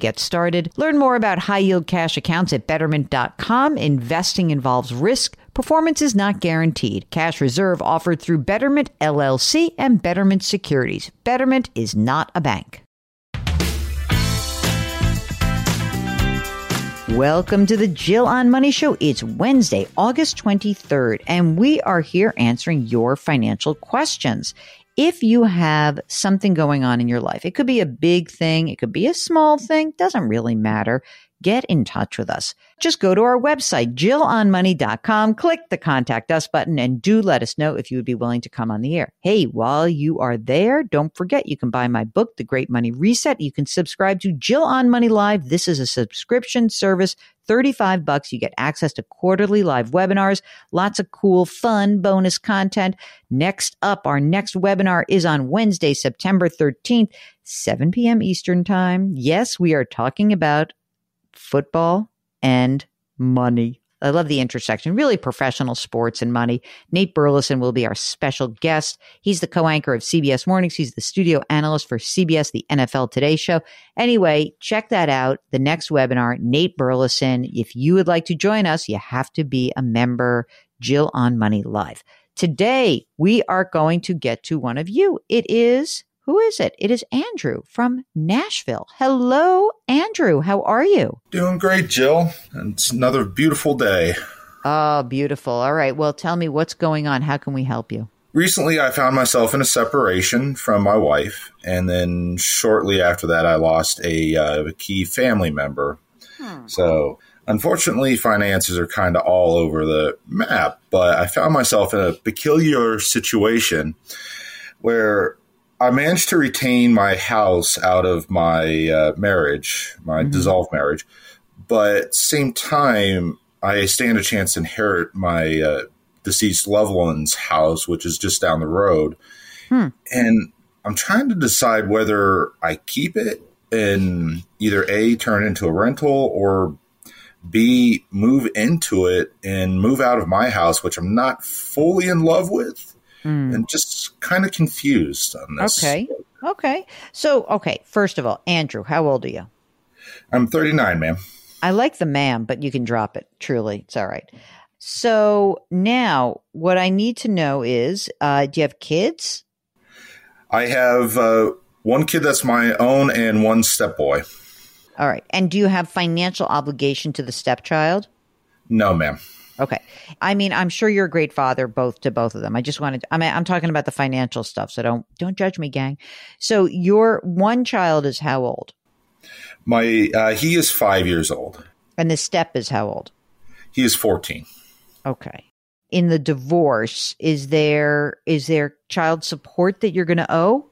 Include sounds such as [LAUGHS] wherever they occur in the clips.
get started. Learn more about high yield cash accounts at betterment.com. Investing involves risk. Performance is not guaranteed. Cash reserve offered through Betterment LLC and Betterment Securities. Betterment is not a bank. Welcome to the Jill on Money Show. It's Wednesday, August 23rd, and we are here answering your financial questions if you have something going on in your life, it could be a big thing, it could be a small thing, doesn't really matter. Get in touch with us. Just go to our website, jillonmoney.com, click the contact us button, and do let us know if you would be willing to come on the air. Hey, while you are there, don't forget you can buy my book, The Great Money Reset. You can subscribe to Jill on Money Live. This is a subscription service 35 bucks. You get access to quarterly live webinars, lots of cool, fun bonus content. Next up, our next webinar is on Wednesday, September 13th, 7 p.m. Eastern Time. Yes, we are talking about football and money. I love the intersection, really professional sports and money. Nate Burleson will be our special guest. He's the co-anchor of CBS Mornings. He's the studio analyst for CBS, the NFL Today show. Anyway, check that out. The next webinar, Nate Burleson. If you would like to join us, you have to be a member. Jill on Money Live. Today, we are going to get to one of you. It is who is it? It is Andrew from Nashville. Hello, Andrew. How are you? Doing great, Jill. It's another beautiful day. Oh, beautiful. All right. Well, tell me what's going on. How can we help you? Recently, I found myself in a separation from my wife. And then shortly after that, I lost a, uh, a key family member. Hmm. So, unfortunately, finances are kind of all over the map. But I found myself in a peculiar situation where I managed to retain my house out of my uh, marriage, my mm-hmm. dissolved marriage, but at the same time, I stand a chance to inherit my uh, deceased loved one's house, which is just down the road. Hmm. And I'm trying to decide whether I keep it and either A, turn it into a rental or B, move into it and move out of my house, which I'm not fully in love with mm. and just kind of confused on this. Okay. Okay. So, okay. First of all, Andrew, how old are you? I'm 39, ma'am. I like the ma'am, but you can drop it. Truly, it's all right. So now, what I need to know is, uh, do you have kids? I have uh, one kid that's my own and one stepboy. All right. And do you have financial obligation to the stepchild? No, ma'am. Okay. I mean, I'm sure you're a great father both to both of them. I just wanted I mean I'm talking about the financial stuff, so don't don't judge me, gang. So your one child is how old? My uh, he is 5 years old. And the step is how old? He is 14. Okay. In the divorce, is there is there child support that you're going to owe?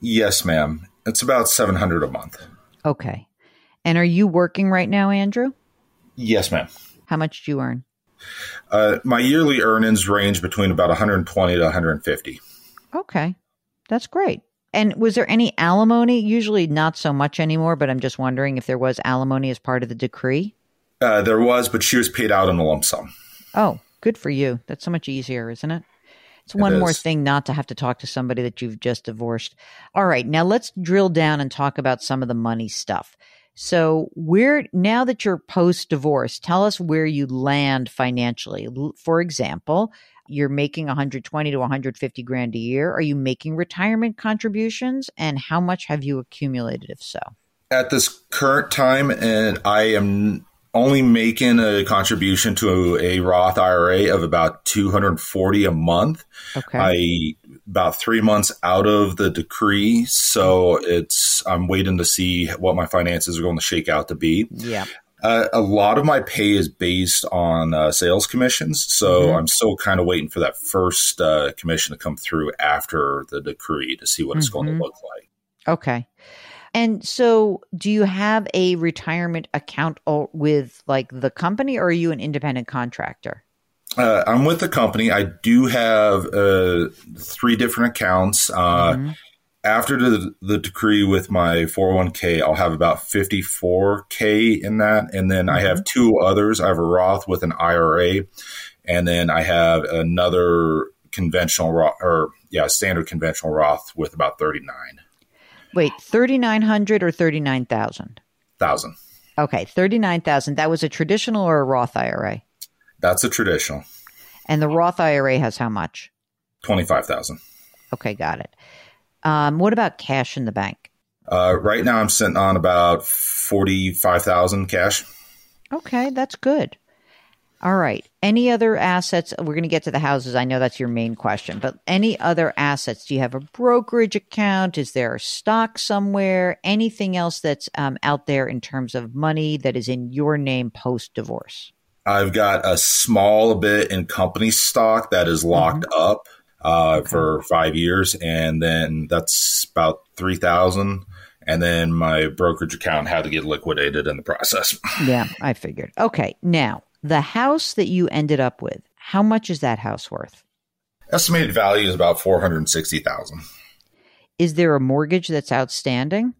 Yes, ma'am. It's about 700 a month. Okay. And are you working right now, Andrew? Yes, ma'am. How much do you earn? Uh, my yearly earnings range between about 120 to 150. Okay, that's great. And was there any alimony? Usually not so much anymore, but I'm just wondering if there was alimony as part of the decree. Uh, there was, but she was paid out in a lump sum. Oh, good for you. That's so much easier, isn't it? It's one It more thing not to have to talk to somebody that you've just divorced. All right, now let's drill down and talk about some of the money stuff. So, where now that you're post divorce, tell us where you land financially. For example, you're making 120 to 150 grand a year. Are you making retirement contributions and how much have you accumulated if so? At this current time, and I am only making a contribution to a Roth IRA of about 240 a month. Okay. I about three months out of the decree, so it's I'm waiting to see what my finances are going to shake out to be. yeah. Uh, a lot of my pay is based on uh, sales commissions, so Mhm. I'm still kind of waiting for that first uh, commission to come through after the decree to see what it's going to look like. Okay. And so, do you have a retirement account with like the company or are you an independent contractor? Uh, I'm with the company. I do have uh, three different accounts. Uh, Mhm. After the, the decree with my 401k, I'll have about 54k in that, and then I have two others. I have a Roth with an IRA, and then I have another conventional Roth, or yeah, standard conventional Roth with about 39,000. Wait, 3,900 or 39,000? 1,000. Okay, 39,000. That was a traditional or a Roth IRA? That's a traditional. And the Roth IRA has how much? 25,000. Okay, got it. Um, what about cash in the bank? Uh, right now, I'm sitting on about 45,000 cash. Okay, that's good. All right. Any other assets? We're going to get to the houses. I know that's your main question, but any other assets? Do you have a brokerage account? Is there a stock somewhere? Anything else that's um, out there in terms of money that is in your name post divorce? I've got a small bit in company stock that is locked up uh, for five years, and then that's about three thousand. And then my brokerage account had to get liquidated in the process. [LAUGHS] Yeah, I figured. Okay. Now, the house that you ended up with, how much is that house worth? Estimated value is about four hundred sixty thousand. Is there a mortgage that's outstanding?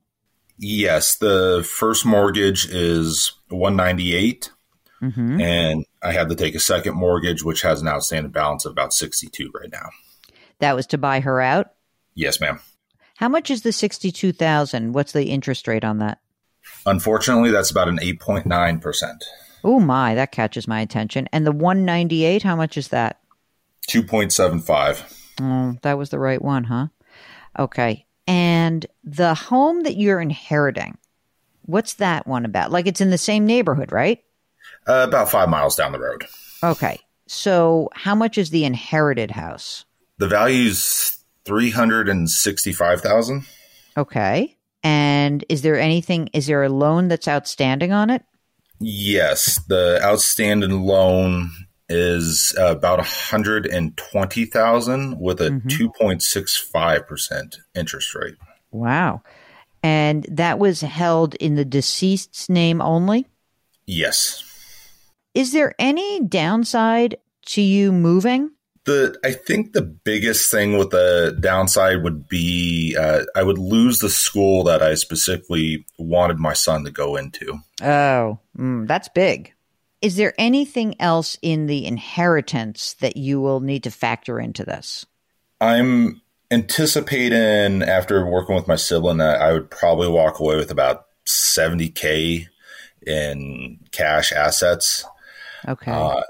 Yes, the first mortgage is one ninety eight, hmm and I had to take a second mortgage, which has an outstanding balance of about sixty two right now. That was to buy her out. Yes, ma'am. How much is the sixty-two thousand? What's the interest rate on that? Unfortunately, that's about an eight point nine percent. Oh my, that catches my attention. And the one ninety-eight, how much is that? Two point seven five. Oh, that was the right one, huh? Okay. And the home that you're inheriting, what's that one about? Like it's in the same neighborhood, right? Uh, about five miles down the road. Okay. So how much is the inherited house? The value's three hundred and sixty-five thousand. Okay. And is there anything, is there a loan that's outstanding on it? Yes, the outstanding loan is about a hundred and twenty thousand with a Mhm. point six five percent interest rate. Wow. And that was held in the deceased's name only? Yes, Is there any downside to you moving? The I think the biggest thing with the downside would be uh, I would lose the school that I specifically wanted my son to go into. Oh, mm, that's big. Is there anything else in the inheritance that you will need to factor into this? I'm anticipating after working with my sibling that I would probably walk away with about 70k in cash assets, Okay. uh,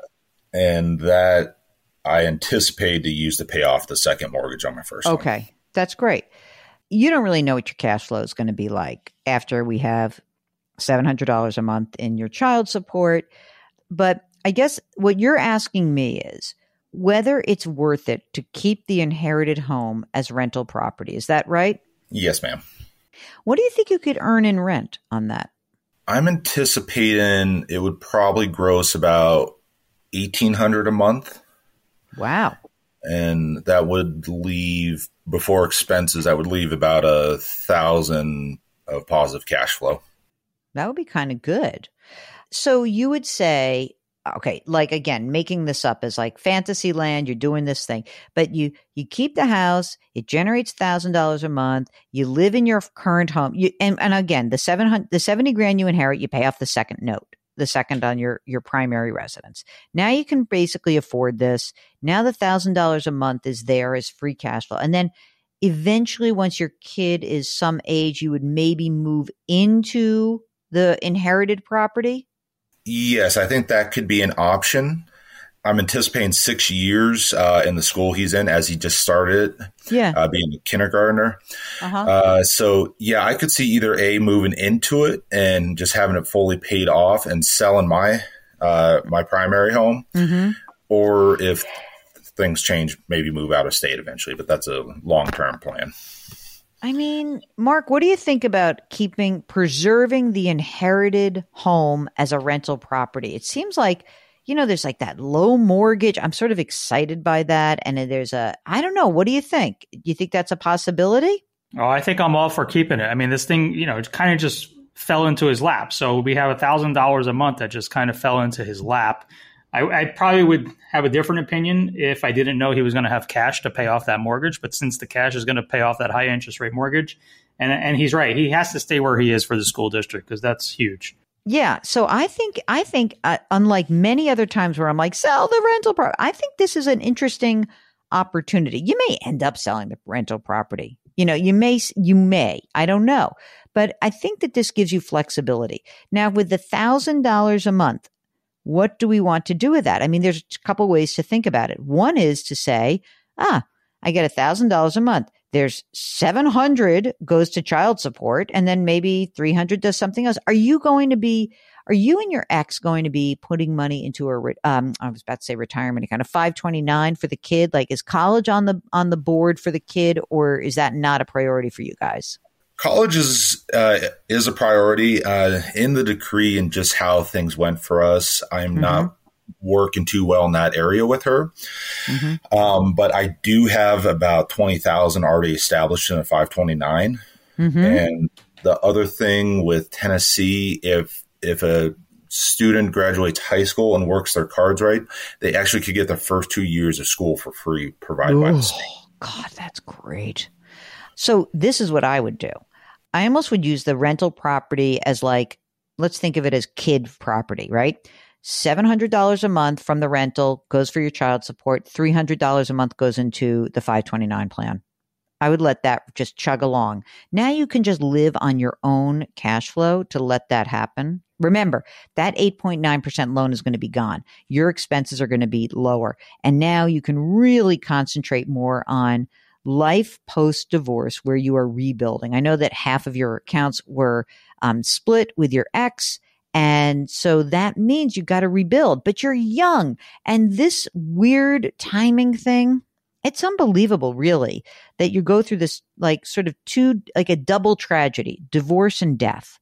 and that I anticipate to use to pay off the second mortgage on my first. one. okay. That's great. You don't really know what your cash flow is going to be like after we have $700 a month in your child support. But I guess what you're asking me is whether it's worth it to keep the inherited home as rental property. Is that right? Yes, ma'am. What do you think you could earn in rent on that? I'm anticipating it would probably gross about 1800 a month. Wow. and that would leave before expenses that would leave about a thousand of positive cash flow That would be kind of good. So you would say, okay, like again, making this up as like fantasy land, you're doing this thing, but you you keep the house, it generates thousand dollars a month, you live in your current home, you and, and again, the seven hundred the seventy grand you inherit, you pay off the second note. The second on your your primary residence. Now you can basically afford this. Now the thousand dollars a month is there as free cash flow, and then eventually, once your kid is some age, you would maybe move into the inherited property. Yes, I think that could be an option. I'm anticipating six years uh, in the school he's in as he just started, yeah, uh, being a kindergartner. Uh-huh. Uh, so yeah, I could see either a moving into it and just having it fully paid off and selling my uh, my primary home, mm-hmm. or if things change, maybe move out of state eventually. But that's a long term plan. I mean, Mark, what do you think about keeping preserving the inherited home as a rental property? It seems like you know, there's like that low mortgage. I'm sort of excited by that. And there's a, I don't know. What do you think? Do you think that's a possibility? Oh, I think I'm all for keeping it. I mean, this thing, you know, it kind of just fell into his lap. So we have a thousand dollars a month that just kind of fell into his lap. I, I, probably would have a different opinion if I didn't know he was going to have cash to pay off that mortgage. But since the cash is going to pay off that high interest rate mortgage, and and he's right, he has to stay where he is for the school district because that's huge. Yeah, so I think I think uh, unlike many other times where I'm like sell the rental property, I think this is an interesting opportunity. You may end up selling the rental property. You know, you may you may, I don't know. But I think that this gives you flexibility. Now with the $1000 a month, what do we want to do with that? I mean, there's a couple ways to think about it. One is to say, ah, I get a $1000 a month there's 700 goes to child support and then maybe 300 does something else. Are you going to be are you and your ex going to be putting money into a um, i was about to say retirement kind of 529 for the kid? Like is college on the on the board for the kid or is that not a priority for you guys? College is uh, is a priority. Uh, in the decree and just how things went for us i'm mm-hmm. not working too well in that area with her. Mm-hmm. Um, but I do have about 20,000 already established in a 529. Mm-hmm. And the other thing with Tennessee, if, if a student graduates high school and works their cards right, they actually could get the first two years of school for free provided Ooh, by the state. Oh god, that's great. So this is what I would do. I almost would use the rental property as like, let's think of it as kid property, right? $700 a month from the rental goes for your child support. $300 a month goes into the 529 plan. I would let that just chug along. Now you can just live on your own cash flow to let that happen. Remember, that 8.9% loan is going to be gone. Your expenses are going to be lower. And now you can really concentrate more on life post divorce where you are rebuilding. I know that half of your accounts were um, split with your ex and so that means you got to rebuild, but you're young. And this weird timing thing, it's unbelievable, really, that you go through this like sort of two, like a double tragedy, divorce and death.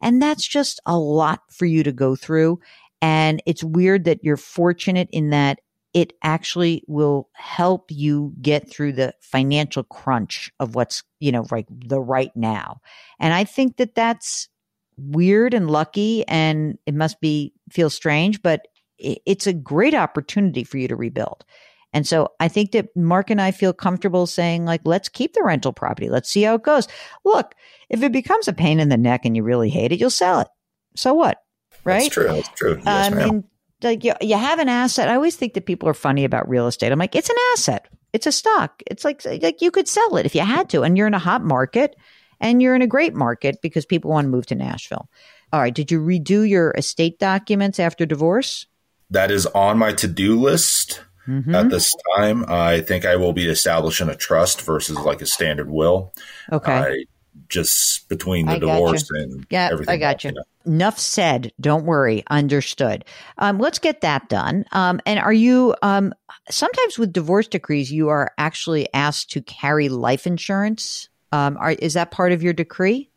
And that's just a lot for you to go through. And it's weird that you're fortunate in that it actually will help you get through the financial crunch of what's, you know, like the right now. And I think that that's weird and lucky and it must be feel strange, but it's a great opportunity for you to rebuild. And so I think that Mark and I feel comfortable saying, like, let's keep the rental property. Let's see how it goes. Look, if it becomes a pain in the neck and you really hate it, you'll sell it. So what? Right? That's true. That's true. Yes, um, I mean, like you, you have an asset. I always think that people are funny about real estate. I'm like, it's an asset. It's a stock. It's like like you could sell it if you had to, and you're in a hot market and you're in a great market because people want to move to Nashville. All right. Did you redo your estate documents after divorce? That is on my to do list. Mm-hmm. At this time, I think I will be establishing a trust versus like a standard will. Okay. I, just between the I divorce and yeah, everything. I got you. Enough said. Don't worry. Understood. Um, let's get that done. Um, and are you um, sometimes with divorce decrees, you are actually asked to carry life insurance? Um, are, is that part of your decree?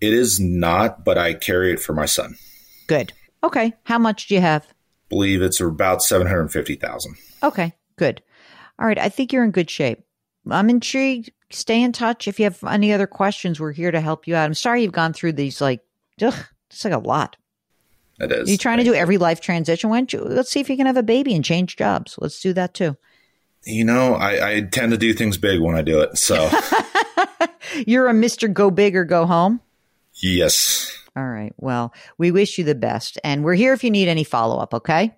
It is not, but I carry it for my son. Good. Okay. How much do you have? Believe it's about seven hundred fifty thousand. Okay. Good. All right. I think you're in good shape. I'm intrigued. Stay in touch. If you have any other questions, we're here to help you out. I'm sorry you've gone through these like, ugh, it's like a lot. It is. Are you trying to do every life transition? Why don't you, let's see if you can have a baby and change jobs. Let's do that too. You know, I, I tend to do things big when I do it. So [LAUGHS] you're a Mr. Go Big or Go Home? Yes. All right. Well, we wish you the best. And we're here if you need any follow up, okay?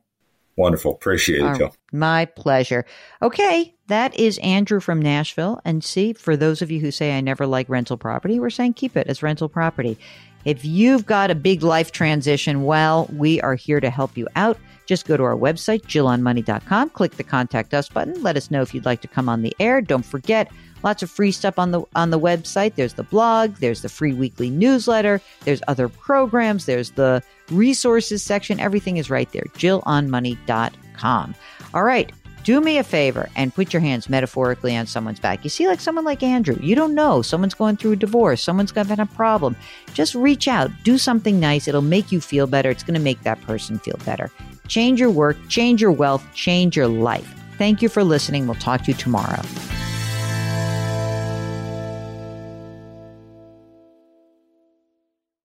Wonderful. Appreciate it, Jill. My pleasure. Okay. That is Andrew from Nashville. And see, for those of you who say I never like rental property, we're saying keep it as rental property. If you've got a big life transition, well, we are here to help you out. Just go to our website, jillonmoney.com, click the contact us button. Let us know if you'd like to come on the air. Don't forget, lots of free stuff on the on the website. There's the blog, there's the free weekly newsletter, there's other programs, there's the resources section. Everything is right there. jillonmoney.com. All right. Do me a favor and put your hands metaphorically on someone's back. You see, like someone like Andrew, you don't know. Someone's going through a divorce, someone's got a problem. Just reach out, do something nice. It'll make you feel better. It's going to make that person feel better. Change your work, change your wealth, change your life. Thank you for listening. We'll talk to you tomorrow.